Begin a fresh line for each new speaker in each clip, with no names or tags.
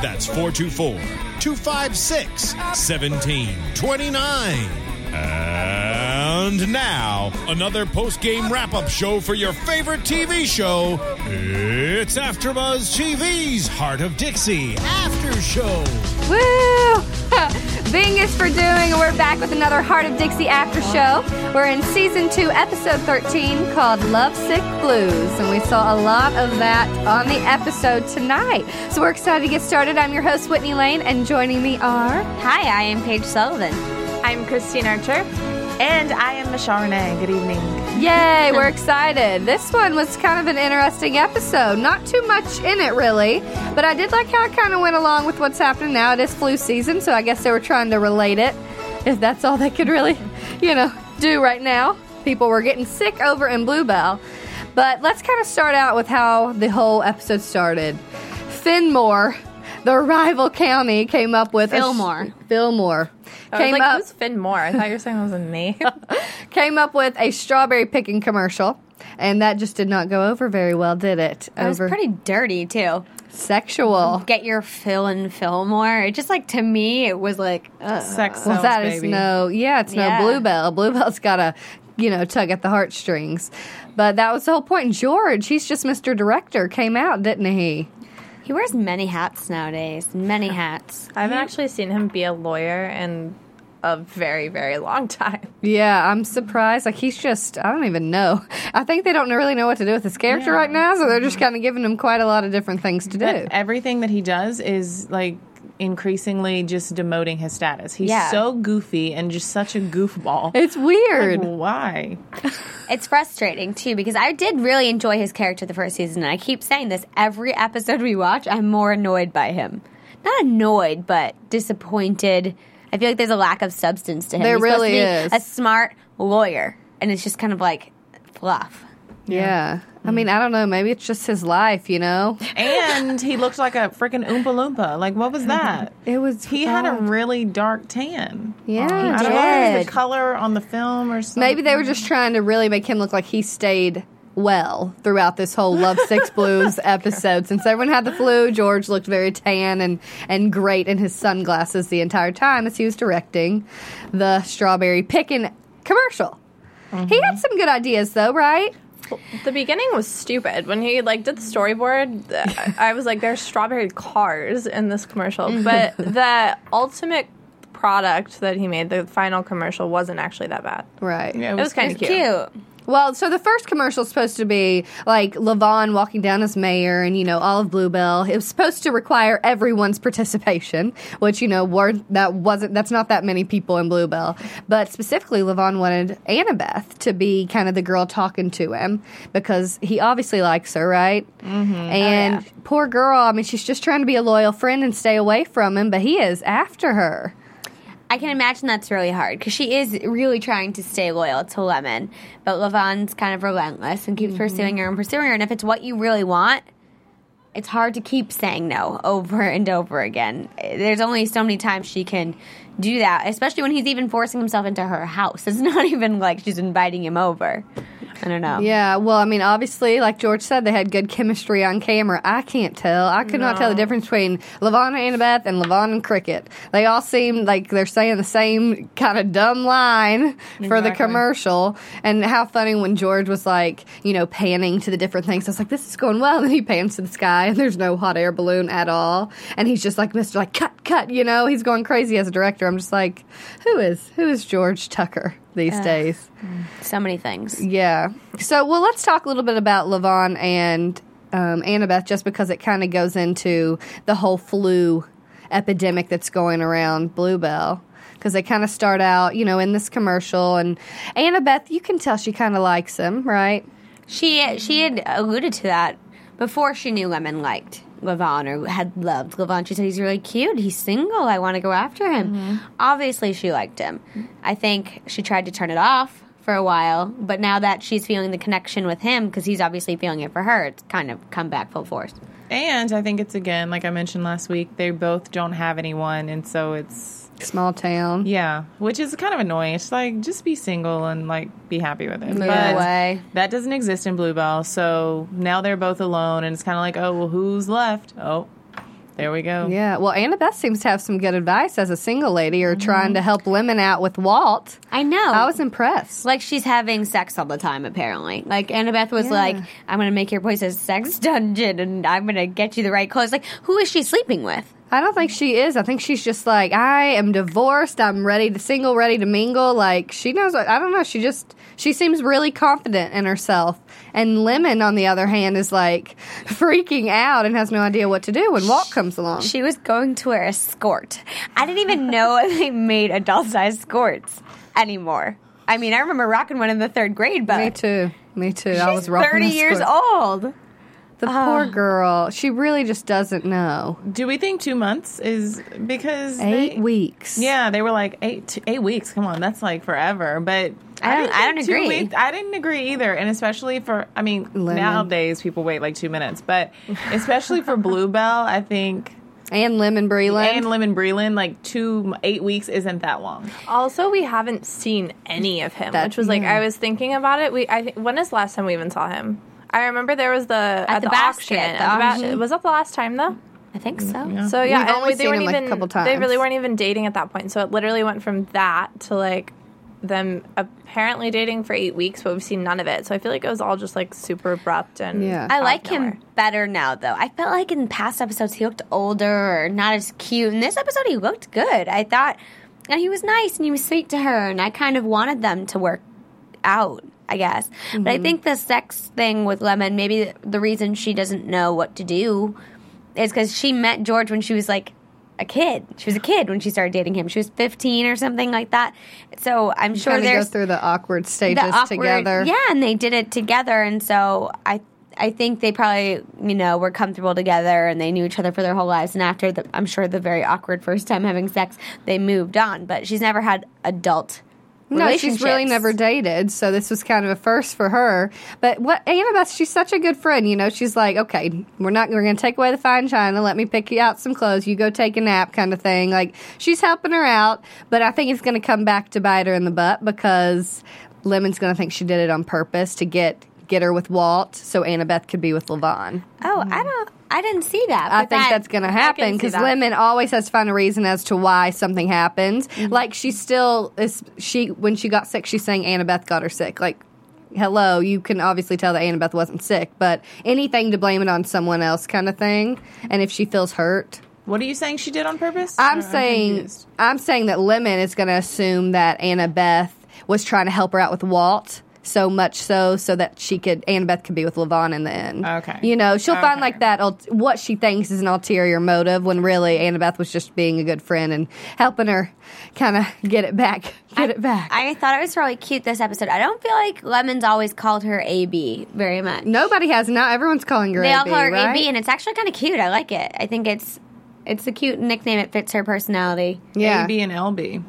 That's 424 256 1729. And now, another post game wrap up show for your favorite TV show. It's AfterBuzz TV's Hart of Dixie After Show.
Woo! Bing is for doing, and we're back with another Hart of Dixie after show. We're in season two, episode 13, called Love Sick Blues, and we saw a lot of that on the episode tonight. So we're excited to get started. I'm your host, Whitney Lane, and joining me are.
Hi, I am Paige Sullivan.
I'm Christine Archer. And I am Michelle Renee. Good evening.
Yay, we're excited. This one was kind of an interesting episode. Not too much in it, really, but I did like how it kind of went along with what's happening now. It is flu season, so I guess they were trying to relate it, if that's all they could really, you know, do right now. People were getting sick over in Bluebell. But let's kind of start out with how the whole episode started. Finmore, the rival county, came up with
Fillmore.
Sh- Fillmore came
like,
up
who's Finn Moore? I thought you were saying it was a name.
came up with a strawberry picking commercial, and that just did not go over very well, did it?
It was
over
pretty dirty too.
sexual.
Get your fill and Fillmore. It just like to me, it was like ugh.
Sex
Well,
sells,
that is
baby.
no, yeah, it's
Yeah.
no Bluebell. Bluebell's got to, you know, tug at the heartstrings. But that was the whole point. George, he's just Mr. Director, came out, didn't he?
He wears many hats nowadays. Many hats.
I haven't actually seen him be a lawyer in a very, very long time.
Yeah, I'm surprised. Like he's just, I don't even know. I think they don't really know what to do with his character right now, so they're just kind of giving him quite a lot of different things to do.
Everything that he does is like increasingly just demoting his status. He's
Yeah.
so goofy and just such a goofball.
It's weird.
Why?
It's frustrating too because I did really enjoy his character the first season. And I keep saying this every episode we watch. I'm more annoyed by him. Not annoyed, but disappointed. I feel like there's a lack of substance to him.
There
He's
really
to be
is.
A smart lawyer, and it's just kind of like fluff.
Yeah. I mean, I don't know. Maybe it's just his life, you know?
And he looked like a freaking Oompa Loompa. Like, what was that?
It was.
He had a really dark tan.
Yeah,
I don't know if it was the color on the film or something.
Maybe they were just trying to really make him look like he stayed well throughout this whole Love Sick Blues episode. Since everyone had the flu, George looked very tan and, and great in his sunglasses the entire time as he was directing the strawberry picking commercial. He had mm-hmm. some good ideas, though, right?
The beginning was stupid. When he like did the storyboard, I I was like, "There's strawberry cars in this commercial," but the ultimate product that he made, the final commercial, wasn't actually that bad.
Right.
Yeah,
It was kind of cute.
cute.
Well, so the first commercial is supposed to be like Levon walking down as mayor and, you know, Olive Bluebell. It was supposed to require everyone's participation, which, you know, were, that wasn't, that's not that many people in Bluebell. But specifically, Levon wanted Annabeth to be kind of the girl talking to him because he obviously likes her, right? Mm-hmm. And poor girl, I mean, she's just trying to be a loyal friend and stay away from him, but he is after her.
I can imagine that's really hard because she is really trying to stay loyal to Lemon, but Levon's kind of relentless and keeps pursuing her and pursuing her. And if it's what you really want, it's hard to keep saying no over and over again. There's only so many times she can do that, especially when he's even forcing himself into her house. It's not even like she's inviting him over. I don't know.
Yeah, well, I mean, obviously, like George said, they had good chemistry on camera. I can't tell. I could not tell the difference between Lavon and Annabeth and Lavon and Cricket. They all seem like they're saying the same kind of dumb line for the commercial. And how funny when George was like, you know, panning to the different things. I was like, this is going well. And then he pans to the sky and there's no hot air balloon at all. And he's just like, Mr. like, cut, cut, you know, he's going crazy as a director. Character. I'm just like, who is who is George Tucker these days?
So many things.
Yeah. So, well, let's talk a little bit about Levon and um, Annabeth, just because it kind of goes into the whole flu epidemic that's going around Bluebell. Because they kind of start out, you know, in this commercial, and Annabeth, you can tell she kind of likes him, right?
She she had alluded to that before she knew Lemon liked Levon or had loved Levon. She said he's really cute. He's single. I want to go after him. Mm-hmm. Obviously, she liked him. I think she tried to turn it off for a while, but now that she's feeling the connection with him, because he's obviously feeling it for her, it's kind of come back full force.
And I think it's again, like I mentioned last week, they both don't have anyone, and so it's
Small town.
yeah, which is kind of annoying. It's like just be single and like be happy with it.
Move
But
away.
That doesn't exist in Bluebell, so now they're both alone, and it's kind of like, oh well, who's left? Oh, there we go.
Yeah. Well, Annabeth seems to have some good advice as a single lady or mm-hmm. trying to help Lemon out with Walt.
I know.
I was impressed.
like she's having sex all the time apparently like annabeth was
Yeah.
like i'm gonna make your place a sex dungeon and i'm gonna get you the right clothes like who is she sleeping with
I don't think she is. I think she's just like, I am divorced. I'm ready to single, ready to mingle. Like, she knows, I don't know. She just, she seems really confident in herself. And Lemon, on the other hand, is like freaking out and has no idea what to do when Walt comes along.
she was going to wear a skirt i didn't even know they made adult sized skirts anymore i mean i remember rocking one in the third grade but
Me too. Me too. I was rocking
30
the
years old
The uh-huh. poor girl. She really just doesn't know.
Do we think two months is because
Eight
they-
weeks.
Yeah, they were like eight eight weeks. Come on, that's like forever. But
I don't-
didn't
I don't
two
agree.
weeks- I didn't agree either, and especially for I mean
Lemon.
nowadays people wait like two minutes, but especially for Bluebell, I think.
And Lemon Breland.
And Lemon Breland, like two eight weeks isn't that long.
Also, we haven't seen any of him,
That-
which was like
yeah.
I was thinking about it. We I think when is the last time we even saw him? I remember there was the at,
the
the,
basket,
auction.
the
at the ba-
auction.
was that the last time though?
i think so mm,
So yeah,
We've
and
only
they
seen
weren't
him, like, a
even
couple
they really weren't even dating at that point. So it literally went from that to like them apparently dating for eight weeks, but we've seen none of it. So I feel like it was all just like super abrupt and
Yeah.
I like him better now, though. I felt like in past episodes he looked older or not as cute. In this episode, he looked good. I thought, and he was nice and he was sweet to her, and I kind of wanted them to work out. I guess, but I mm-hmm. think the sex thing with Lemon, maybe the reason she doesn't know what to do is because she met George when she was like a kid. She was a kid when she started dating him. She was fifteen or something like that. So I'm sure
they go through the awkward stages
the awkward,
together.
Yeah, and they did it together, and so I I think they probably you know were comfortable together, and they knew each other for their whole lives. And after the, I'm sure the very awkward first time having sex, they moved on. But she's never had adult.
No, she's really never dated, so this was kind of a first for her. But what Annabeth, she's such a good friend. You know, she's like, okay, we're not, we're going to take away the fine china. Let me pick you out some clothes. You go take a nap, kind of thing. Like she's helping her out, but I think it's going to come back to bite her in the butt because Lemon's going to think she did it on purpose to get get her with Walt, so Annabeth could be with Levon.
Oh, I don't. I didn't see that.
I think
that-
that's going to happen because. Lemon always has to find a reason as to why something happens.
Mm-hmm.
Like she still is. She when she got sick, she's saying Annabeth got her sick. Like, hello, you can obviously tell that Annabeth wasn't sick, but anything to blame it on someone else, kind of thing. And if she feels hurt,
What are you saying she did on purpose?
I'm
Or
saying
confused.
I'm saying that Lemon is going to assume that Annabeth was trying to help her out with Walt. So much so, so that she could Annabeth could be with Levon in the end.
Okay.
you know she'll find like that ul- what she thinks is an ulterior motive when really Annabeth was just being a good friend and helping her kind of get it back, get it back.
I thought it was really cute this episode. I don't feel like Lemon's always called her AB very much.
Nobody has now. Everyone's calling her
They all
AB,
call her
right?
AB, and it's actually kind of cute. I like it. I think it's it's a cute nickname. It fits her personality.
yeah,
A, B, and LB.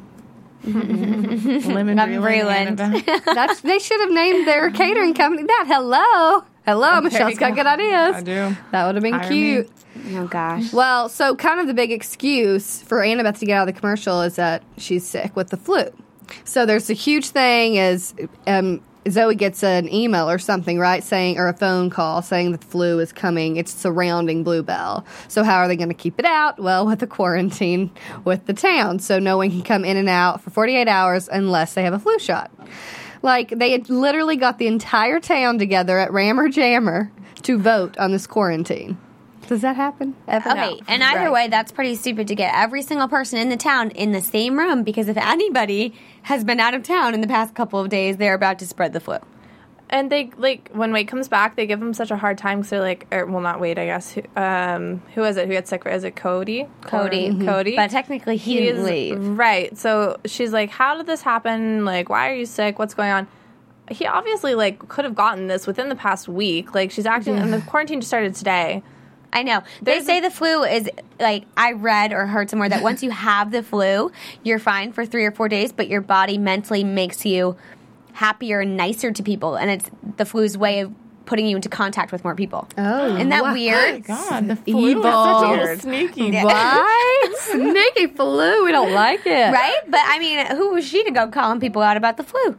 Lemon
Lemon
Breland.
Breland.
That's they should have named their catering company that. Hello, hello, Michelle's
you
got good ideas.
I do.
That would have been
Hire
cute.
me.
Oh gosh.
Well, so kind of the big excuse for Annabeth to get out of the commercial is that she's sick with the flu. So there's a huge thing is um, Zoe gets an email or something, right, saying or a phone call saying that the flu is coming. It's surrounding Bluebell. So how are they going to keep it out? Well, with a quarantine with the town, so no one can come in and out for 48 hours unless they have a flu shot. Like they had literally got the entire town together at Rammer Jammer to vote on this quarantine. Does that happen? Ever?
Okay, and either
Right.
way, that's pretty stupid to get every single person in the town in the same room because if anybody has been out of town in the past couple of days, they're about to spread the flu.
And they like when Wade comes back, they give him such a hard time because they're like, or, well, not Wade, I guess. Who, um, who is it? Who got sick? Is it Cody?
Cody.
Or- Cody.
But technically, he,
He
didn't leave.
Right. So she's like, "How did this happen? Like, why are you sick? What's going on?" He obviously like could have gotten this within the past week. Like she's acting, and the quarantine just started today.
I know. They
There's
say
a-
the flu is like I read or heard somewhere that once you have the flu, you're fine for three or four days, but your body mentally makes you happier and nicer to people, and it's the flu's way of putting you into contact with more people.
Oh,
Isn't that
wow.
weird?
God, the flu
Evil.
is such a little
Weird.
sneaky.
What? Sneaky flu. We don't like it.
Right? But I mean, who was she to go calling people out about the flu?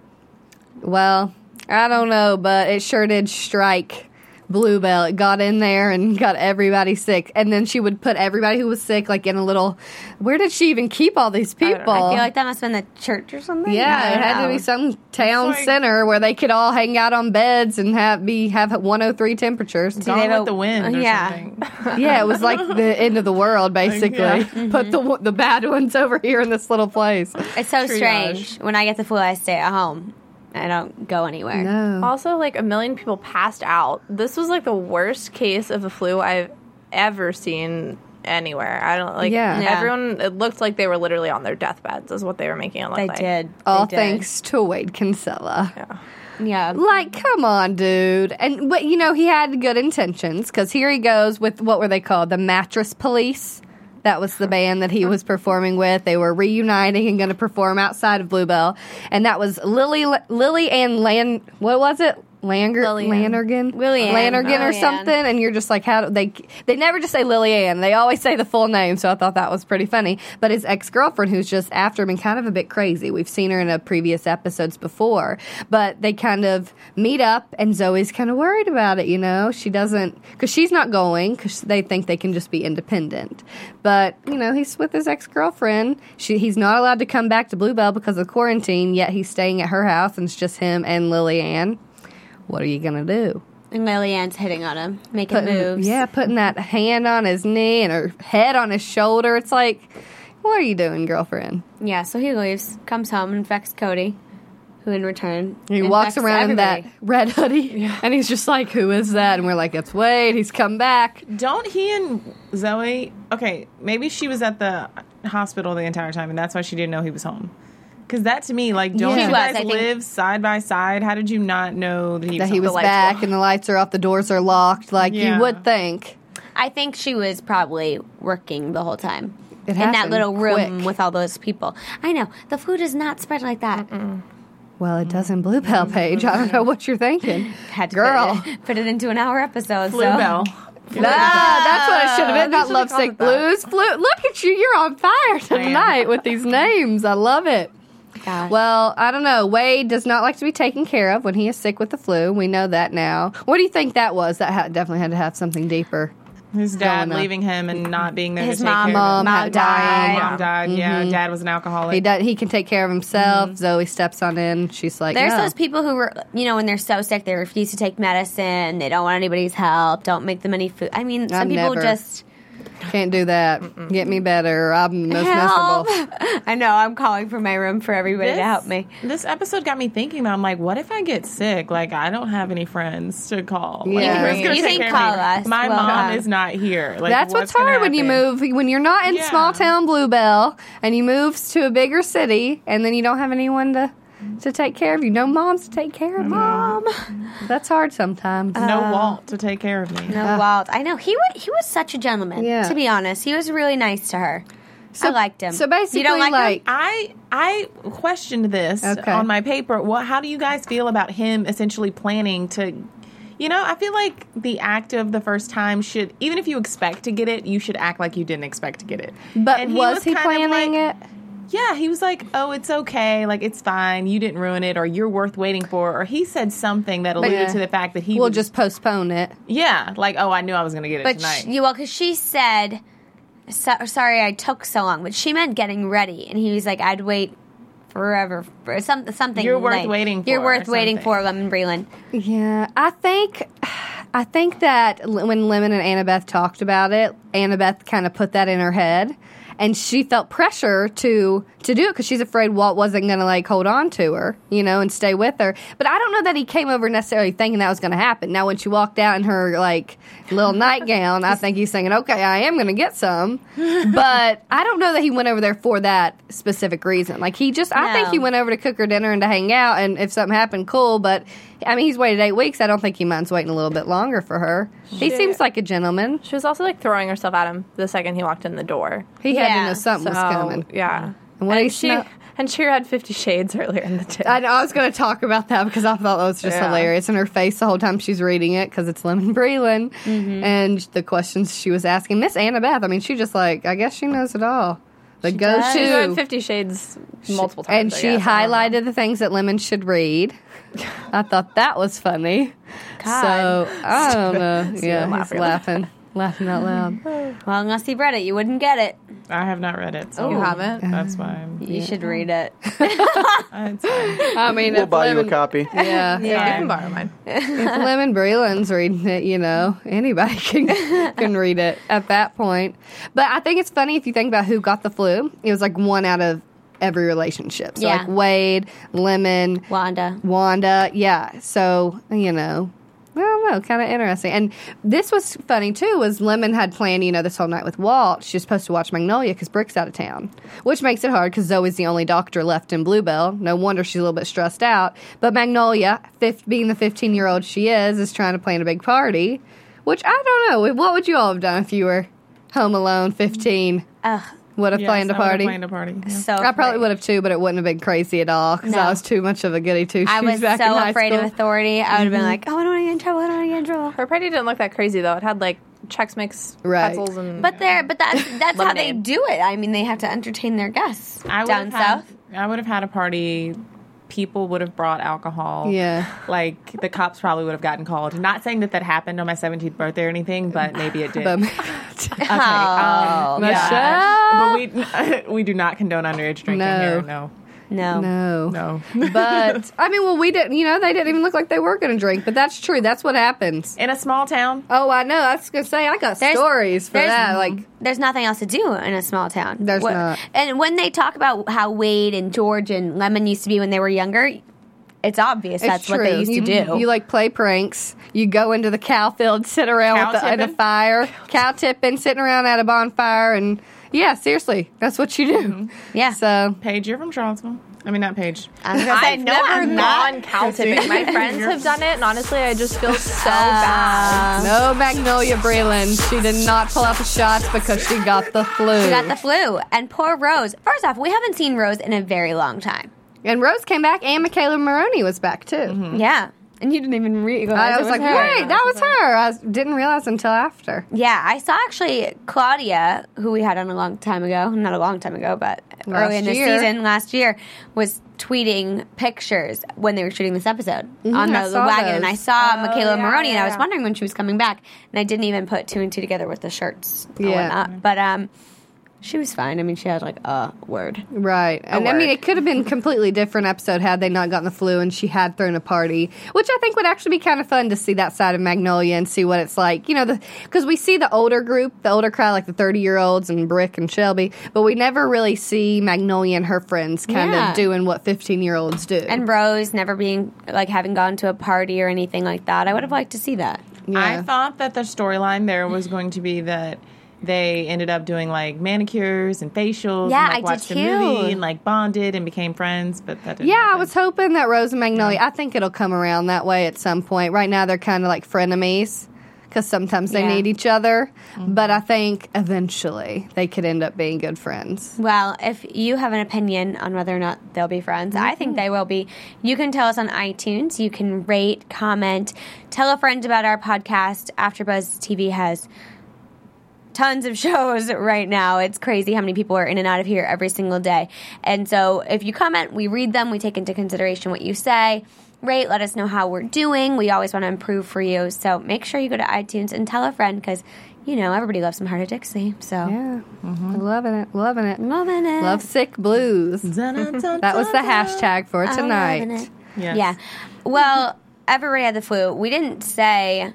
Well, I don't know, but it sure did strike Bluebell. It got in there and got everybody sick. And then she would put everybody who was sick like in a little. Where did she even keep all these people?
I feel like that must have been the church or something.
yeah, it
don't
had to be some town
like-
center where they could all hang out on beds and have be have 103 temperatures.
Gone
they
with
don't-
the wind or
yeah.
something.
yeah, it was like the end of the world basically.
yeah.
Put the the bad ones over here in this little place.
It's so
Triage.
strange. When I get the flu, I stay at home. I don't go anywhere.
No.
Also, like a million people passed out. This was like the worst case of the flu I've ever seen anywhere. I don't like.
Yeah.
Yeah.
Everyone. It looked like they were literally on their deathbeds. Is what they were making it look like.
They
like.
did.
All
They did.
thanks to Wade Kinsella.
Yeah.
Like, come on, dude. And but you know he had good intentions because here he goes with what were they called? The Mattress Police. That was the band that he was performing with. They were reuniting and going to perform outside of Bluebell, and that was Lily Lily and Land. What was it? Langer,
Lillian.
Lonergan,
Lillian.
Lonergan, or
Lillian.
something, and you're just like, how do they? They never just say Lillian. They always say the full name. So I thought that was pretty funny. But his ex girlfriend, who's just after him, and kind of a bit crazy. We've seen her in a previous episodes before, but they kind of meet up, and Zoe's kind of worried about it. You know, she doesn't because she's not going because they think they can just be independent. But you know, he's with his ex girlfriend. She he's not allowed to come back to Bluebell because of quarantine. Yet he's staying at her house, and it's just him and Lillian. What are you gonna do?
And Lillian's hitting on him, making
putting,
moves.
Yeah, putting that hand on his knee and her head on his shoulder. It's like, what are you doing, girlfriend?
Yeah, so he leaves, comes home, and infects Cody, who in return
He walks
infects
around in that red hoodie, and he's just like, "Who is that?" And we're like, "It's Wade. He's come back."
Don't he and Zoe? Okay, maybe she was at the hospital the entire time, and that's why she didn't know he was home. Because that to me, like, don't
Yeah.
you
He
was,
guys
I think.
live side by side? How did you not know that he
That
was,
he was
lights
back
were-
and the lights are off, the doors are locked. Like
Yeah.
you would think.
I think she was probably working the whole time.
It
in that
happened
little room
quick.
with all those people. I know. The flu does not spread like that.
Well, it does in Bluebell page. I don't know what you're thinking,
Had to
girl.
Put it, put it into an hour episode. so.
Bluebell.
Ah, that's what it should have been. Not lovesick
called that.
blues. Flu. Look at you. You're on fire tonight with these names. I love it.
Gosh.
Well, I don't know. Wade does not like to be taken care of when he is sick with the flu. We know that now. What do you think that was? That ha- definitely had to have something deeper.
His dad leaving him and not being there
His
to take
mom-
care
Mom,
of him.
had died.
Mom died. Yeah, mm-hmm. dad was an alcoholic.
He does, He can take care of himself. Mm-hmm. Zoe steps on in. She's like,
There's
no.
those people who were, you know, when they're so sick, they refuse to take medicine. They don't want anybody's help. Don't make them any food. I mean, some
I've
people
never.
just
Can't do that. Get me better. I'm most
help.
miserable.
I know. I'm calling from my room for everybody
this,
to help me.
This episode got me thinking. I'm like, what if I get sick? Like, I don't have any friends to call.
Yeah.
who's gonna
You
take
think call us.
My
We'll
mom
come.
is not here. Like,
That's what's,
gonna
hard when you move. When you're not in
Yeah.
small town Bluebell and you move to a bigger city and then you don't have anyone to to take care of you. No moms to take care of mom. That's hard sometimes.
No uh, Walt to take care of me.
No, uh. Walt. I know he wa- he was such a gentleman.
Yeah.
To be honest, he was really nice to her. So, I liked him.
So basically,
you don't like,
like,
him?
I I questioned this
Okay.
on my paper. What? How do you guys feel about him essentially planning to? You know, I feel like the act of the first time should, even if you expect to get it, you should act like you didn't expect to get it.
but
And
was he
kind of
planning
like-
it?
Yeah, he was like, "Oh, it's okay. Like it's fine. You didn't ruin it, or you're worth waiting for." Or he said something that alluded
yeah.
to the fact that he
We'll just postpone it.
yeah, like, "Oh, I knew I was going to get it
But
tonight."
she, well, because she said, so, "Sorry, I took so long," but she meant getting ready, and he was like, "I'd wait forever for some, something."
You're worth
like,
waiting
You're worth waiting for, Lemon Breland.
Yeah, I think I think that when Lemon and Annabeth talked about it, Annabeth kind of put that in her head, and she felt pressure to to do it because she's afraid Walt wasn't going to like hold on to her, you know, and stay with her. But I don't know that he came over necessarily thinking that was going to happen. Now, when she walked out in her like little nightgown, I think he's thinking, "Okay, I am going to get some," but I don't know that he went over there for that specific reason. Like he just, I think he went over to cook her dinner and to hang out, and if something happened, cool. But I mean, he's waited eight weeks. I don't think he minds waiting a little bit longer for her. He
She-
seems like a gentleman.
She was also like throwing herself at him the second he walked in the door.
He had to
Yeah,
know something was
So,
coming.
Yeah.
And what he
she
smell-
and she had Fifty Shades earlier in the day.
I know. I was going to talk about that because I thought that was just
Yeah.
hilarious. And her face the whole time she's reading it because it's Lemon Breland,
Mm-hmm.
and the questions she was asking Miss Annabeth. I mean, she just like I guess she knows it all. The go
does.
She's read
to.
Fifty Shades multiple times.
And
I
she
guess. I don't know.
highlighted the things that Lemon should read. I thought that was funny.
God.
So I don't know. yeah,
you're
he's
laughing.
laughing, laughing out loud.
Well, unless you read it, you wouldn't get it.
I have not read it. So oh.
You haven't?
That's why. I'm,
You should read it.
I mean,
We'll
if
buy you a
Lemon,
copy.
Yeah,
You can borrow mine.
if Lemon Breland's reading it, you know, anybody can can read it at that point. But I think it's funny if you think about who got the flu. It was like one out of every relationship. So
Yeah.
like Wade, Lemon,
Wanda.
Wanda, yeah. So you know. I don't know, kind of interesting. And this was funny too. Was Lemon had planned, you know, this whole night with Walt. She was supposed to watch Magnolia because Brick's out of town, which makes it hard because Zoe's the only doctor left in Bluebell. No wonder she's a little bit stressed out. But Magnolia, fif- being the 15 year old she is, is trying to plan a big party. Which I don't know. What would you all have done if you were home alone, 15?
Ugh.
Would have
Yes,
planned a
I
party.
Planned a party. yeah.
So
I probably
afraid.
would have too, but it wouldn't have been crazy at all because I was too much of a goody two shoes.
I was
back in
so
high
afraid
school.
of authority. I would have been mm-hmm. like, oh, I don't want to get in trouble. I don't want to get in trouble.
Her party didn't look that crazy though. It had like Chex Mix,
Right.
pretzels, and
But they're but that's that's how they do it. I mean, they have to entertain their guests
I would
down
have had,
south.
I would have had a party. People would have brought alcohol.
Yeah.
Like the cops probably would have gotten called. Not saying that that happened on my 17th birthday or anything, but maybe it did. Okay. Um,
Michelle.
But we we do not condone underage drinking
No.
here. No.
No.
no,
No.
but I mean, well, we didn't. You know, they didn't even look like they were going to drink. But that's true. That's what happens.
In a small town,
Oh, I know. I was going to say I got
There's-
stories for that. Like,
There's nothing else to do in a small town.
There's
What-
not.
And when they talk about how Wade and George and Lemon used to be when they were younger, it's obvious
it's
that's
true.
what they used
you,
to do.
You like play pranks. You go into the cow field, sit around
Cow
with the, at a fire, cow tipping, sitting around at a bonfire, and yeah, seriously, that's what you do.
yeah.
So
Paige, you're from Charlottesville. I mean, not Paige.
I was
I've never
not.
gone cow tipping. My friends have done it, and honestly, I just feel so
Uh,
bad.
no Magnolia Breland. She did not pull out the shots because she got the flu.
She got the flu. And poor Rose. First off, we haven't seen Rose in a very long time.
And Rose came back, and Michaela Maroney was back too.
Mm-hmm.
Yeah. And you didn't even realize
I
it
was like,
her.
wait, that was her. I didn't realize until after.
Yeah, I saw actually Claudia, who we had on a long time ago, not a long time ago, but
Last
early in the
year.
season last year, was tweeting pictures when they were shooting this episode on
Mm-hmm, I
the, the wagon.
those.
And I saw
Oh,
Michaela
yeah,
Maroney, and I was
yeah.
wondering when she was coming back. And I didn't even put two and two together with the shirts and
Yeah.
whatnot. But um, she was fine. I mean, she had like a word.
Right. And I mean, it could have been a completely different episode had they not gotten the flu and she had thrown a party, which I think would actually be kind of fun to see that side of Magnolia and see what it's like. You know, because we see the older group, the older crowd, like the 30 year olds and Brick and Shelby, but we never really see Magnolia and her friends kind
Yeah.
of doing what 15 year olds do.
And Rose never being like having gone to a party or anything like that. I would have liked to see that.
Yeah.
I thought that the storyline there was going to be that they ended up doing like manicures and facials
Yeah,
and like
I did
watched the
too.
movie and like bonded and became friends, but that didn't
Yeah, I was hoping that Rose and Magnolia. I think it'll come around that way at some point. Right now, they're kind of like frenemies because sometimes they
Yeah.
need each other. Mm-hmm. But I think eventually they could end up being good friends.
Well, if you have an opinion on whether or not they'll be friends, I think mm-hmm. they will be. You can tell us on iTunes. You can rate, comment, tell a friend about our podcast. AfterBuzz TV has tons of shows right now. It's crazy how many people are in and out of here every single day. And so if you comment, we read them, we take into consideration what you say. Rate, let us know how we're doing. We always want to improve for you. So make sure you go to iTunes and tell a friend because, you know, everybody loves some Hart of Dixie. So
Yeah, mm-hmm. loving it, loving it.
loving it.
Love sick blues. That was the hashtag for tonight.
it.
Yes.
Yeah. Well, everybody had the flu. We didn't say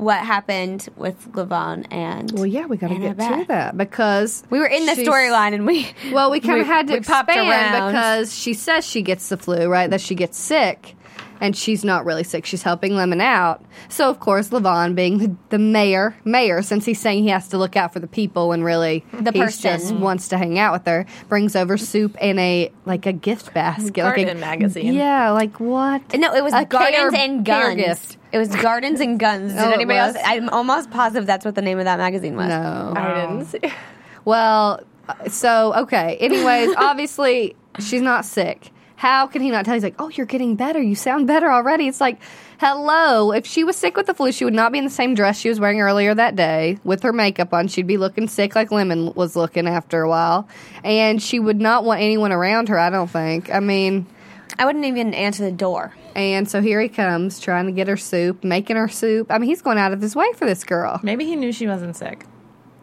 what happened with Levon and
Well, yeah, we got to get to that because
We were in the storyline and we
Well, we kind of had to
we
expand
around.
because she says she gets the flu, right? That she gets sick, and she's not really sick. She's helping Lemon out. So, of course, Levon, being the, the mayor, mayor, since he's saying he has to look out for the people and really
The
he
person.
just wants to hang out with her, brings over soup in a like a gift basket, like a
magazine.
Yeah, like what?
No, it was
A
Gardens
care-
and Guns.
gift.
It was Gardens and Guns. Did
Oh,
anybody else? I'm almost positive that's what the name of that magazine was.
No.
I didn't see.
Well, so okay. Anyways, obviously she's not sick. How can he not tell? He's like, "Oh, you're getting better. You sound better already." It's like, hello. If she was sick with the flu, she would not be in the same dress she was wearing earlier that day with her makeup on. She'd be looking sick like Lemon was looking after a while, and she would not want anyone around her. I don't think. I mean.
I wouldn't even answer the door.
And so here he comes, trying to get her soup, making her soup. I mean, he's going out of his way for this girl.
Maybe he knew she wasn't sick.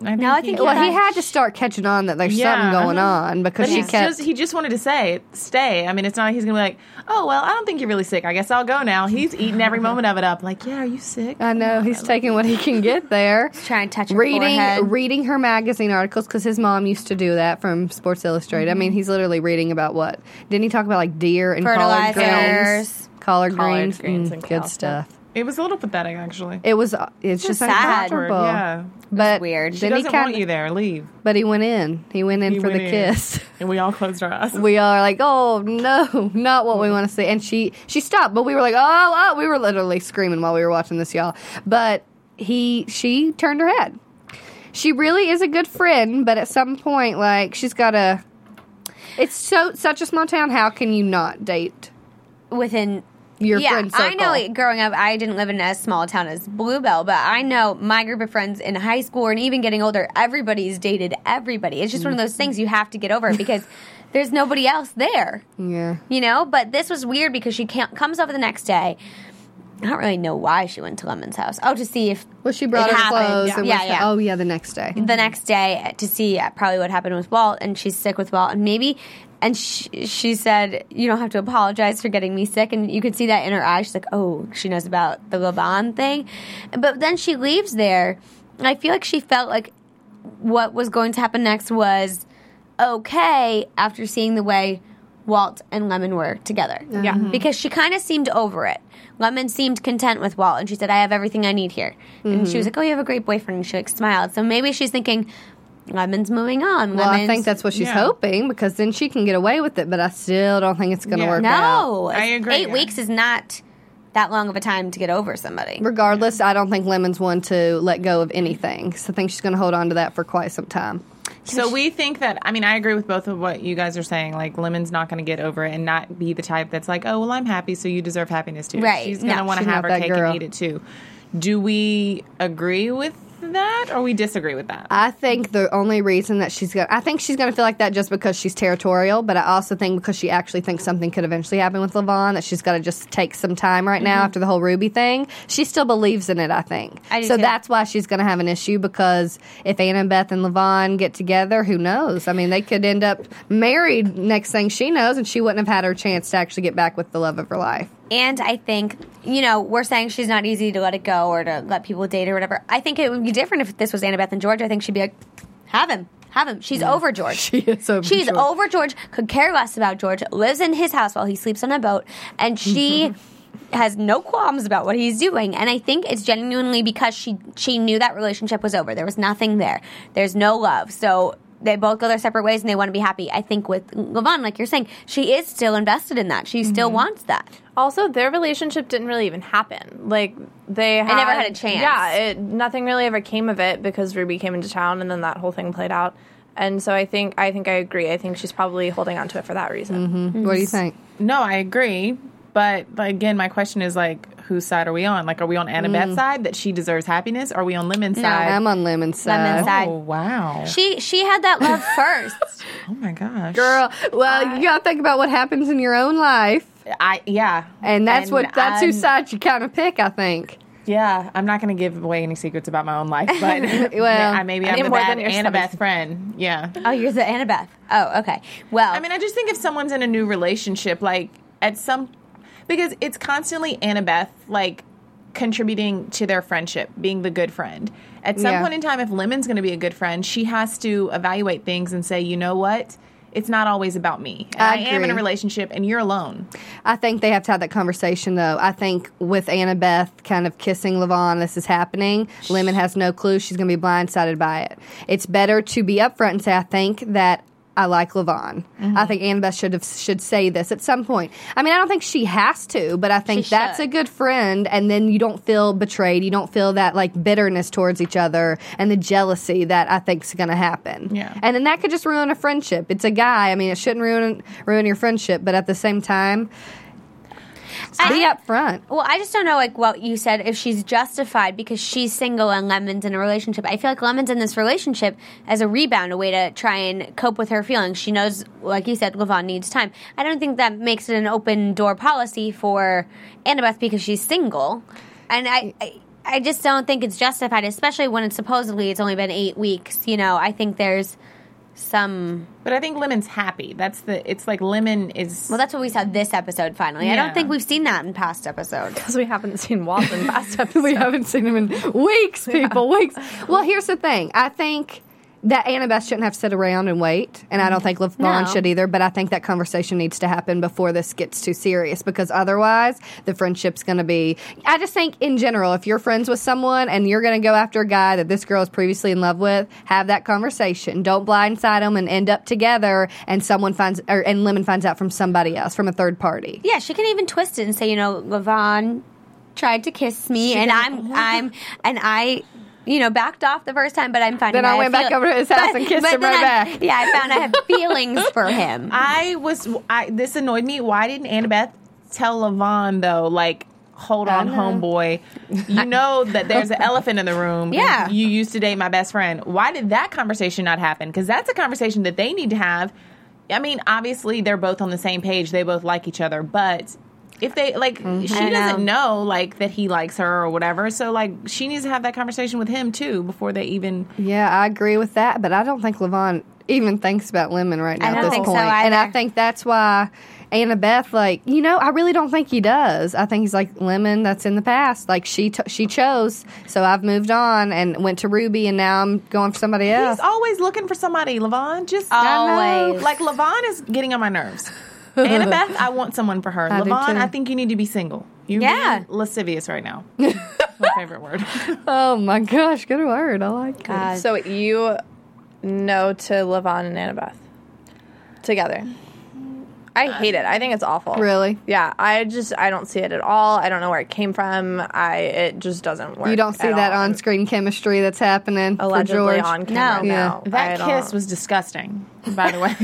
I
No, I think
Well, he had to start catching on that there's
Yeah,
something going on because
But
she kept.
just he just wanted to say stay. I mean, it's not like he's gonna be like, oh well, I don't think you're really sick. I guess I'll go now. He's eating every moment of it up. Like, yeah, are you sick?
I know he's taking what he can get there.
He's trying to touch her
reading
forehead.
reading her magazine articles because his mom used to do that from Sports Illustrated. I mean, he's literally reading about what didn't he talk about like deer and collard greens,
Fertilizers.
collard,
Collard
greens,
greens
Mm,
and
good
cow
stuff.
It was a little pathetic, actually.
It was uh, it's just
sad.
uncomfortable.
Yeah,
But
weird.
she
Then he
doesn't
kind
want you there. Leave.
but he went in. He went in
He
for
went
the
in.
kiss.
And we all closed our eyes.
we are like, oh no, not what we want to see. And she she stopped, but we were like, oh, oh, we were literally screaming while we were watching this, y'all. But he she turned her head. She really is a good friend, but at some point, like she's got a. It's so such a small town. How can you not date
within
your
yeah,
friend
I know. Growing up, I didn't live in as small a town as Bluebell, but I know my group of friends in high school and even getting older, everybody's dated everybody. It's just one of those things you have to get over because there's nobody else there,
Yeah.
you know. But this was weird because she comes over the next day. I don't really know why she went to Lemon's house. Oh, to see if
Well, she brought her
happened.
clothes.
Yeah,
and
yeah.
was-
yeah.
Oh, yeah, the next day.
the next day to see uh, probably what happened with Walt, and she's sick with Walt, and maybe, and she, she said, "You don't have to apologize for getting me sick," and you could see that in her eyes. She's like, "Oh, she knows about the Levon thing," but then she leaves there. I feel like she felt like what was going to happen next was okay after seeing the way Walt and Lemon were together.
Yeah. Mm-hmm.
Because she kind of seemed over it. Lemon seemed content with Walt, and she said, I have everything I need here. And she mm-hmm. was like, Oh, you have a great boyfriend. And she like smiled. So maybe she's thinking, Lemon's moving on.
Well, I think that's what she's
Yeah.
hoping because then she can get away with it. But I still don't think it's going to
Yeah.
work out.
No.
I agree.
Eight weeks is not that long of a time to get over somebody.
Regardless, I don't think Lemon's one to let go of anything. So I think she's going to hold on to that for quite some time.
So we think that I mean I agree with both of what you guys are saying. Like Lemon's not going to get over it and not be the type that's like, oh well, I'm happy, so you deserve happiness too.
Right.
She's going to
No,
want to have her cake
girl.
and eat it too. Do we agree with that or we disagree with that?
I think the only reason that she's going to, I think she's going to feel like that just because she's territorial, but I also think because she actually thinks something could eventually happen with Levon, that she's got to just take some time right now after the whole Ruby thing. She still believes in it, I think.
Mm-hmm. I do
so
too.
that's why she's going to have an issue because if Annabeth and Levon get together, who knows? I mean, they could end up married next thing she knows, and she wouldn't have had her chance to actually get back with the love of her life.
And I think, you know, we're saying she's not easy to let it go or to let people date or whatever. I think it would be different if this was Annabeth and George. I think she'd be like, have him. Have him. She's over George.
She is over
She's
George.
over George, could care less about George, lives in his house while he sleeps on a boat, and she has no qualms about what he's doing. And I think it's genuinely because she she knew that relationship was over. There was nothing there. There's no love. So they both go their separate ways and they want to be happy. I think with Levon, like you're saying, she is still invested in that. She still mm-hmm. wants that.
Also, their relationship didn't really even happen. Like they had,
never had a chance.
Yeah, it, nothing really ever came of it because Ruby came into town, and then that whole thing played out. And so I think I think I agree. I think she's probably holding on to it for that reason. Mm-hmm.
What do you mm-hmm. think?
no, I agree. But like, again, my question is like, whose side are we on? Like, are we on Annabeth's mm. side that she deserves happiness? Or are we on Lemon's side?
I'm on Lemon's side.
Lemon's side.
Oh wow!
She she had that love first.
Oh my gosh,
Girl, well, you got to think about what happens in your own life.
I yeah,
And that's what that's
I'm-
whose side you kind of pick, I think.
Yeah, I'm not going to give away any secrets about my own life, but
Well,
I maybe I'm the bad Annabeth friend. Yeah,
oh, you're the Annabeth. Oh, okay. Well,
I mean, I just think if someone's in a new relationship, like at some, because it's constantly Annabeth, like contributing to their friendship, being the good friend. At some
Yeah.
point in time, if Lemon's going to be a good friend, she has to evaluate things and say, you know what? It's not always about me. And
I
I, am in a relationship, and you're alone.
I think they have to have that conversation, though. I think with Annabeth kind of kissing Levon, this is happening. Lemon has no clue. She's going to be blindsided by it. It's better to be upfront and say, I think that I like Levon. I mm-hmm. think Annabeth should have should say this at some point. I mean, I don't think she has to, but I think
She
that's
should.
a good friend, and then you don't feel betrayed. You don't feel that like bitterness towards each other and the jealousy that I think is going to happen.
Yeah.
and then that could just ruin a friendship. It's a guy. I mean, it shouldn't ruin ruin your friendship, but at the same time, be
I-
upfront.
Well, I just don't know, like what you said, if she's justified because she's single and Lemon's in a relationship. I feel like Lemon's in this relationship as a rebound, a way to try and cope with her feelings. She knows, like you said, Levon needs time. I don't think that makes it an open door policy for Annabeth because she's single, and I. I I just don't think it's justified, especially when it's supposedly it's only been eight weeks. You know, I think there's some.
But I think Lemon's happy. That's the. It's like Lemon is.
Well, that's what we saw this episode. Finally, I don't think we've seen that in past episodes.
Because we haven't seen Walt in past episodes.
we haven't seen him in weeks, people, weeks. Well, here's the thing. I think that Annabeth shouldn't have to sit around and wait, and I don't mm-hmm. think Levon
No.
should either. But I think that conversation needs to happen before this gets too serious, because otherwise the friendship's going to be. I just think in general, if you're friends with someone and you're going to go after a guy that this girl is previously in love with, have that conversation. Don't blindside them and end up together, and someone finds or and Lemon finds out from somebody else, from a third party.
Yeah, she can even twist it and say, you know, Levon tried to kiss me, and I'm, I'm, and I, you know, backed off the first time, but I'm finding
Then I
have
went back over to his house and kissed him right
I-
back.
Yeah, I found I have feelings for him.
I was. I this annoyed me. Why didn't Annabeth tell Levon though? Like, hold on,
know.
homeboy. You know that there's an elephant in the room.
Yeah.
You used to date my best friend. Why did that conversation not happen? Because that's a conversation that they need to have. I mean, obviously they're both on the same page. They both like each other, but. If they like, mm-hmm.
she
doesn't know like that he likes her or whatever. So like, she needs to have that conversation with him too before they even.
Yeah, I agree with that, but I don't think Levon even thinks about Lemon right now
I
at
don't
this
think so.
And I think that's why Annabeth, like, you know, I really don't think he does. I think he's like Lemon. That's in the past. Like she t- she chose, so I've moved on and went to Ruby, and now I'm going for somebody else.
He's always looking for somebody, Levon. Just
Always.
Like Levon is getting on my nerves. Annabeth, I want someone for her.
I
Levon. I think you need to be single. You're
Yeah.
being lascivious right now. my favorite word.
oh my gosh, good word. I like it.
Uh,
so you know to Levon and Annabeth together. I uh, hate it. I think it's awful.
Really?
Yeah. I just I don't see it at all. I don't know where it came from. I it just doesn't work.
You don't see
at
that on screen chemistry that's happening
allegedly
for George.
on camera.
No.
No,
That
I
kiss
don't.
was disgusting, by the way.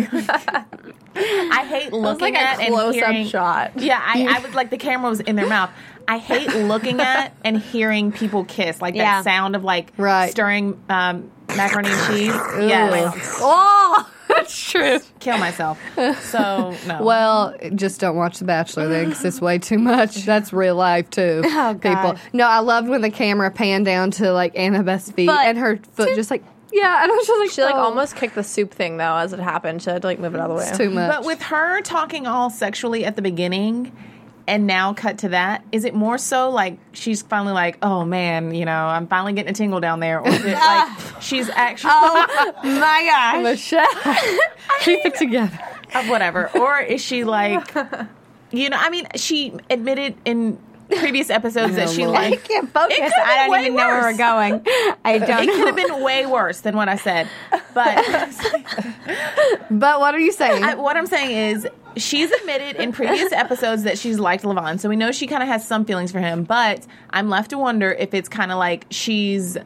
I hate looking
like
at
a
and
close up
hearing.
shot.
Yeah, I, I was like the camera was in their mouth. I hate looking at and hearing people kiss, like
Yeah.
that sound of like
Right.
stirring um, macaroni and cheese. Yes,
Oh, that's true.
kill myself. So no.
Well, just don't watch The Bachelor then, because it's way too much. That's real life too.
Oh,
People. No, I loved when the camera panned down to like Annabeth's feet
But-
and her foot just like yeah, and I was just like
She like
oh,
almost kicked the soup thing though as it happened. She had to like move it out of the way.
it's too much.
But with her talking all sexually at the beginning and now cut to that, is it more so like she's finally like, oh man, you know, I'm finally getting a tingle down there? Or is it like she's actually,
oh my gosh.
Michelle, keep it together.
uh, whatever? Or is she like, you know, I mean, she admitted in previous episodes that she
liked.
I can't focus. I don't
way
even know where we're going. I don't
it
know.
could have been way worse than what I said. But
But what are you saying?
I, what I'm saying is, she's admitted in previous episodes that she's liked Levon, so we know she kind of has some feelings for him. But I'm left to wonder if it's kind of like she's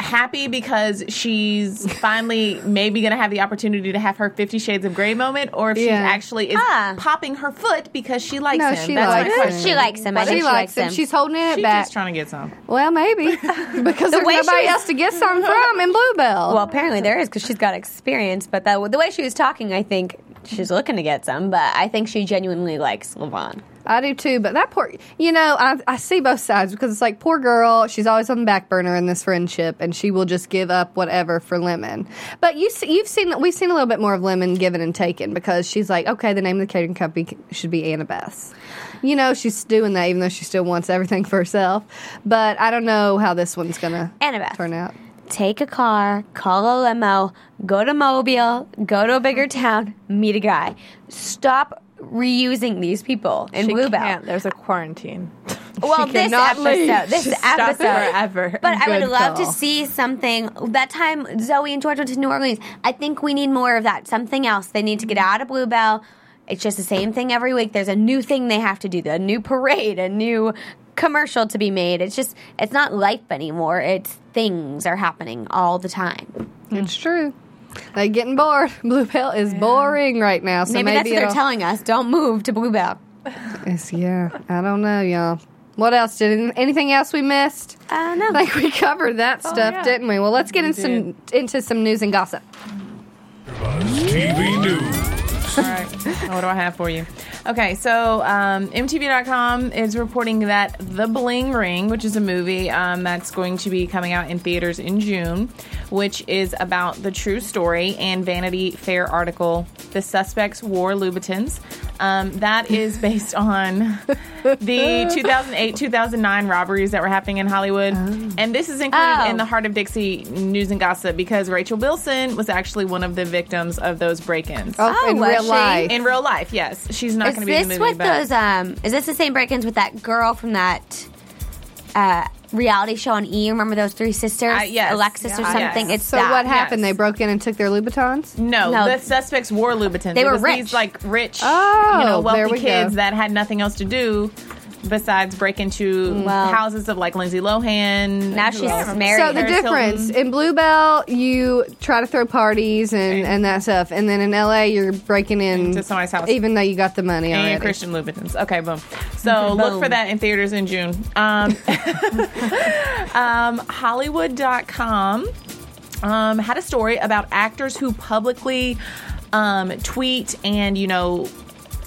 happy because she's finally maybe going to have the opportunity to have her Fifty Shades of Grey moment, or if she actually is
Ah.
popping her foot because she likes
No,
him.
she
That's my
likes
question.
She likes him. I
she
think she
likes
likes
him.
him.
She's holding it
She's
back.
just trying to get some.
well, maybe because there's
way
nobody else to get some from in Bluebell.
Well, apparently there is because she's got experience. But the, the way she was talking, I think she's looking to get some. But I think she genuinely likes Levon.
I do too, but that poor, you know, I, I see both sides because it's like, poor girl, she's always on the back burner in this friendship and she will just give up whatever for Lemon. But you see, you've seen, we've seen a little bit more of Lemon given and taken because she's like, okay, the name of the catering company should be Annabeth. You know, she's doing that even though she still wants everything for herself. But I don't know how this one's going to
Annabeth.
turn out.
Take a car, call a limo, go to Mobile, go to a bigger town, meet a guy. Stop reusing these people in
She
Bluebell.
can't. There's a quarantine.
Well,
She
this episode,
leave.
this
She's
episode,
forever.
But I would
Good
love to see something. That time, Zoe and George went to New Orleans. I think we need more of that. Something else. They need to get out of Bluebell. It's just the same thing every week. There's a new thing they have to do. A new parade, a new commercial to be made. It's just, it's not life anymore. It's things are happening all the time.
It's true. They're getting bored. Bluebell is boring right now. So
maybe,
maybe,
that's what they're telling us. Don't move to Bluebell.
It's, yeah, I don't know, y'all. What else? Did anything else we missed?
I don't know.
I think we covered that oh, stuff,
yeah.
didn't we? Well, let's get in some, into some news and gossip.
TV News.
All right. what do I have for you? Okay, so um, MTV.com is reporting that The Bling Ring, which is a movie um, that's going to be coming out in theaters in June, which is about the true story and Vanity Fair article, The Suspects Wore Louboutins. Um, that is based on the 2008 2009 robberies that were happening in Hollywood. And this is included
Oh.
in the Hart of Dixie news and gossip because Rachel Bilson was actually one of the victims of those break ins.
Oh,
Oh,
in real
she?
life.
In real life, yes. She's not
Is
going to be in
this
the movie.
what
but
those? Um, is this the same break-ins with that girl from that uh, reality show on E? You remember those three sisters,
Uh, yes.
Alexis or something?
Yes.
It's
so
that.
what happened?
yes.
They broke in and took their Louboutins?
no,
No.
the suspects wore Louboutins.
They
It
were
was
rich.
These like rich,
Oh,
you know, wealthy
we
kids
go.
that had nothing else to do besides break into
Well-
houses of like Lindsay Lohan.
Now she's
else?
married.
So the
Paris
difference
Hilton.
in Bluebell, you try to throw parties and, and that stuff, and then in LA, you're breaking in
Into somebody's house.
even though you got the money already.
and Christian Louboutins. Okay, boom. So look for that in theaters in June. Um, um, Hollywood.com um, had a story about actors who publicly um, tweet and, you know,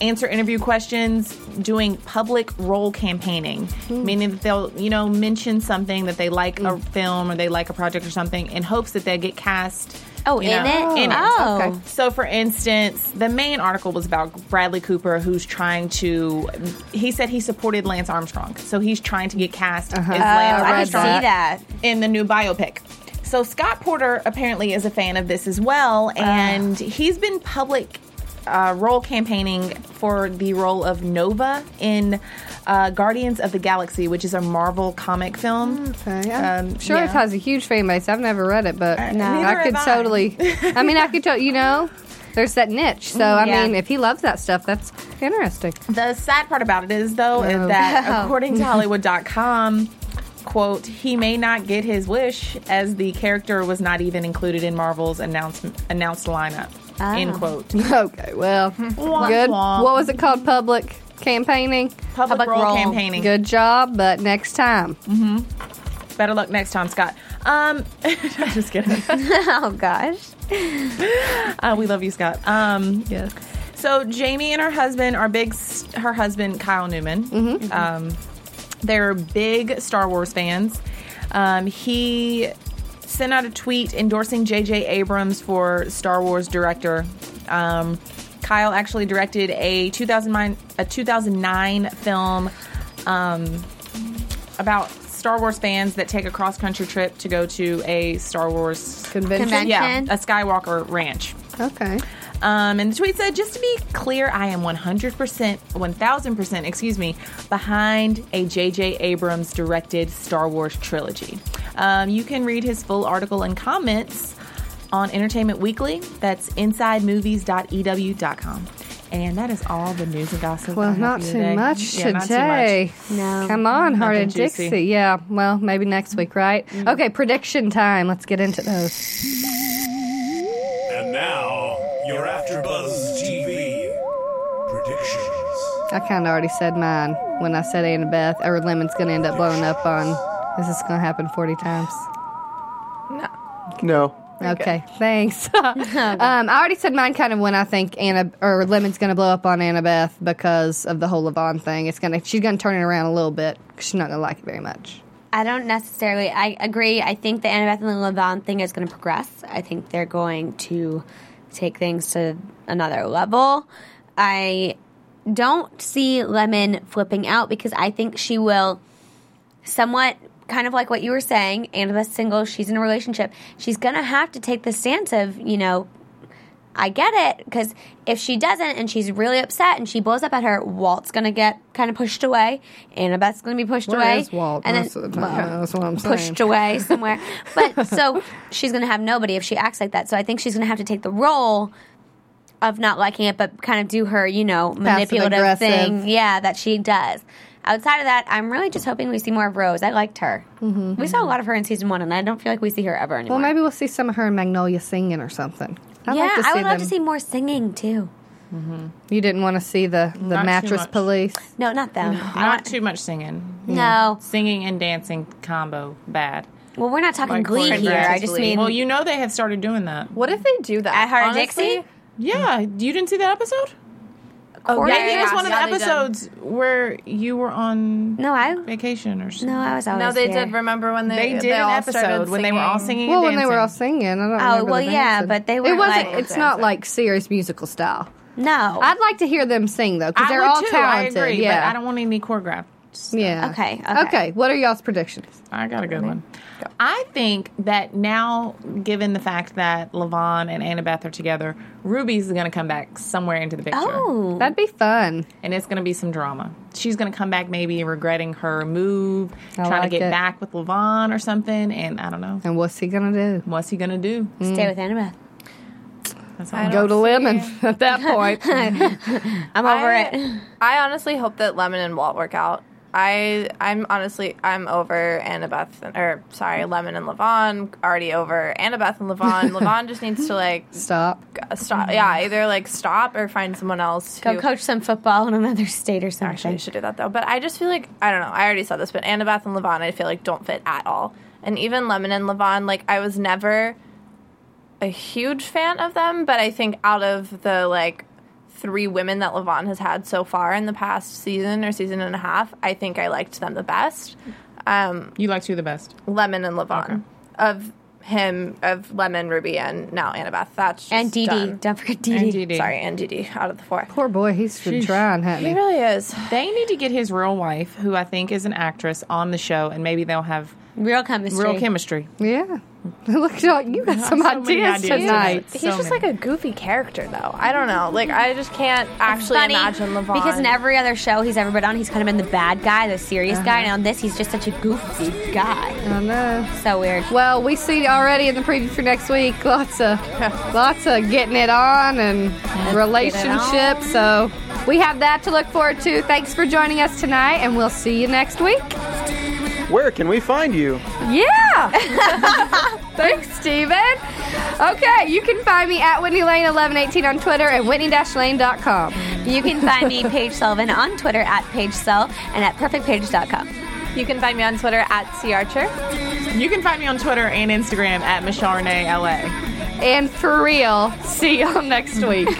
answer interview questions doing public role campaigning, hmm. meaning that they'll, you know, mention something that they like a hmm. film or they like a project or something in hopes that they get cast.
Oh, in
know,
it?
In it.
Oh.
Okay.
So, for instance, the main article was about Bradley Cooper, who's trying to. He said he supported Lance Armstrong, so he's trying to get cast
Uh-huh.
as
Oh,
Lance
I
I can see
that.
that.
in the new biopic. So Scott Porter apparently is a fan of this as well, ah. and he's been public uh, role campaigning for the role of Nova in uh, Guardians of the Galaxy, which is a Marvel comic film.
Okay, I'm
Um,
sure it has a huge fan base. I've never read it, but
neither
I could
have I.
totally. I mean, I could totally. You know, there's that niche. So I
Yeah.
mean, if he loves that stuff, that's interesting.
The sad part about it is, though,
Oh.
is that according to Hollywood.com, quote, he may not get his wish as the character was not even included in Marvel's announced announced lineup. End quote.
Okay, well, good. What was it called? Public campaigning.
Public,
Public
role,
role.
campaigning.
Good job, but next time.
Better luck next time, Scott. Um, I'm just kidding.
oh gosh.
Uh, we love you, Scott. Um,
Yes.
so Jaime and her husband are big. s- Her husband Kyle Newman. Um, they're big Star Wars fans. Um, he sent out a tweet endorsing J.J. Abrams for Star Wars director. Um, Kyle actually directed a 2009 a 2009 film um, about Star Wars fans that take a cross country trip to go to a Star Wars
Convention.
Convention.
yeah a Skywalker ranch.
Okay.
Um, and the tweet said, just to be clear, I am 100%, 1000%, excuse me, behind a J.J. Abrams directed Star Wars trilogy. Um, you can read his full article and comments on Entertainment Weekly. That's insidemovies.ew.com. And that is all the news and gossip.
Well, not too
today.
much
Yeah, not too
today.
No.
Come on, Hart
Nothing
of Dixie. Yeah, well, maybe next week, right?
Mm.
Okay, prediction time. Let's get into those.
AfterBuzz TV predictions.
I kind of already said mine when I said Annabeth or Lemon's going to end up blowing up on. Is this going to happen 40 times?
No. No.
Okay, thanks. um, I already said mine kind of when I think Anna or Lemon's going to blow up on Annabeth because of the whole Lavon thing. It's gonna she's going to turn it around a little bit 'cause she's not going to like it very much.
I don't necessarily. I agree. I think the Annabeth and the Lavon thing is going to progress. I think they're going to take things to another level. I don't see Lemon flipping out because I think she will somewhat kind of like what you were saying. Annabeth's single. She's in a relationship. She's going to have to take the stance of, you know, I get it because if she doesn't and she's really upset and she blows up at her, Walt's gonna get kind of pushed away. Annabeth's gonna be pushed
Where
away.
is Walt
and
most of the time? That's what I'm saying.
Pushed away somewhere. but so she's gonna have nobody if she acts like that. So I think she's gonna have to take the role of not liking it, but kind of do her, you know, manipulative thing. Yeah, that she does. Outside of that, I'm really just hoping we see more of Rose. I liked her. Mm-hmm. We saw a lot of her in season one, and I don't feel like we see her ever anymore.
Well, maybe we'll see some of her in Magnolia singing or something. I'd
yeah,
like to see
I would love to see more singing too. Mm-hmm.
You didn't want to see the the
Not
mattress police.
No, not them. I
Not
want-
too much singing.
No.
Singing and dancing combo bad.
Well, we're not talking
Like
Glee
choreographed
here. I just
Glee.
mean
Well, you know they have started doing that.
What if they do that?
at Hart of Dixie.
Yeah, you didn't see that episode?
Oh,
Maybe
yeah,
it was
yeah,
one of the
yeah, they
episodes where you were on
No, I
vacation or something.
no, I was always
No, they
there.
did. Remember when they
They did an
all
episode
started
when they were all singing.
Oh, well,
and
when they were all singing, I don't
Oh,
remember
well,
the
yeah,
dancing.
but they
It
weren't
wasn't.
like
it's not like serious musical style.
No.
I'd like to hear them sing though, because
I
they're
would
all
too,
talented.
I agree,
yeah,
but I don't want any choreographed. Stuff.
Yeah.
Okay, okay.
Okay. What are y'all's predictions?
I got a good one. I think that now, given the fact that Lavon and Annabeth are together, Ruby's going to come back somewhere into the picture.
oh,
That'd be fun.
And it's going to be some drama. She's going to come back maybe regretting her move,
I
trying
like
to get
it.
back with Lavon or something. And I don't know.
And what's he gonna do?
What's he going to do?
stay mm. with Annabeth.
That's all.
I
Go to
see-
Lemon at that point.
I'm over
I,
it.
I honestly hope that Lemon and Walt work out. I I'm honestly I'm over Annabeth and, or sorry Lemon and Lavon already over Annabeth and Lavon. Lavon just needs to like
Stop.
stop. Yeah, mm-hmm. either like stop or find someone else.
Go
who-
coach some football in another state or something.
Actually, I should do that though. But I just feel like I don't know. I already said this, but Annabeth and Lavon, I feel like don't fit at all. And even Lemon and Lavon, like I was never a huge fan of them, but I think out of the like three women that Lavon has had so far in the past season or season and a half, I think I liked them the best. Um,
You like two the best.
Lemon and Lavon
Okay.
of him of Lemon, Ruby, and now Annabeth. That's just
And Dee Dee. Don't forget Dee Dee.
Dee.
Sorry, and Dee Dee out of the four.
Poor boy, he's been trying, hasn't
He
he?
really is.
They need to get his real wife, who I think is an actress, on the show, and maybe they'll have
Real chemistry.
real chemistry.
Yeah. Look at all you got some
so
ideas,
ideas
tonight.
tonight.
He's
So
just
many.
like a goofy character, though. I don't know. Like, I just can't actually
Funny,
imagine Lavon.
because in every other show he's ever been on, he's kind of been the bad guy, the serious guy. Uh-huh. And on this, he's just such a goofy guy.
I know.
So weird.
Well, we see already in the preview for next week lots of lots of getting it on and relationships. So we have that to look forward to. Thanks for joining us tonight, and we'll see you next week.
Where can we find you?
Yeah. Thanks, Steven. Okay, you can find me at Whitney Lane 1118 on Twitter and whitney-lane.com.
You can find me, Paige Sullivan, on Twitter at Paige Sull and at perfectpages.com.
you can find me on Twitter at C Archer.
You can find me on Twitter and Instagram at Michelle Renee LA.
And for real, see y'all next week.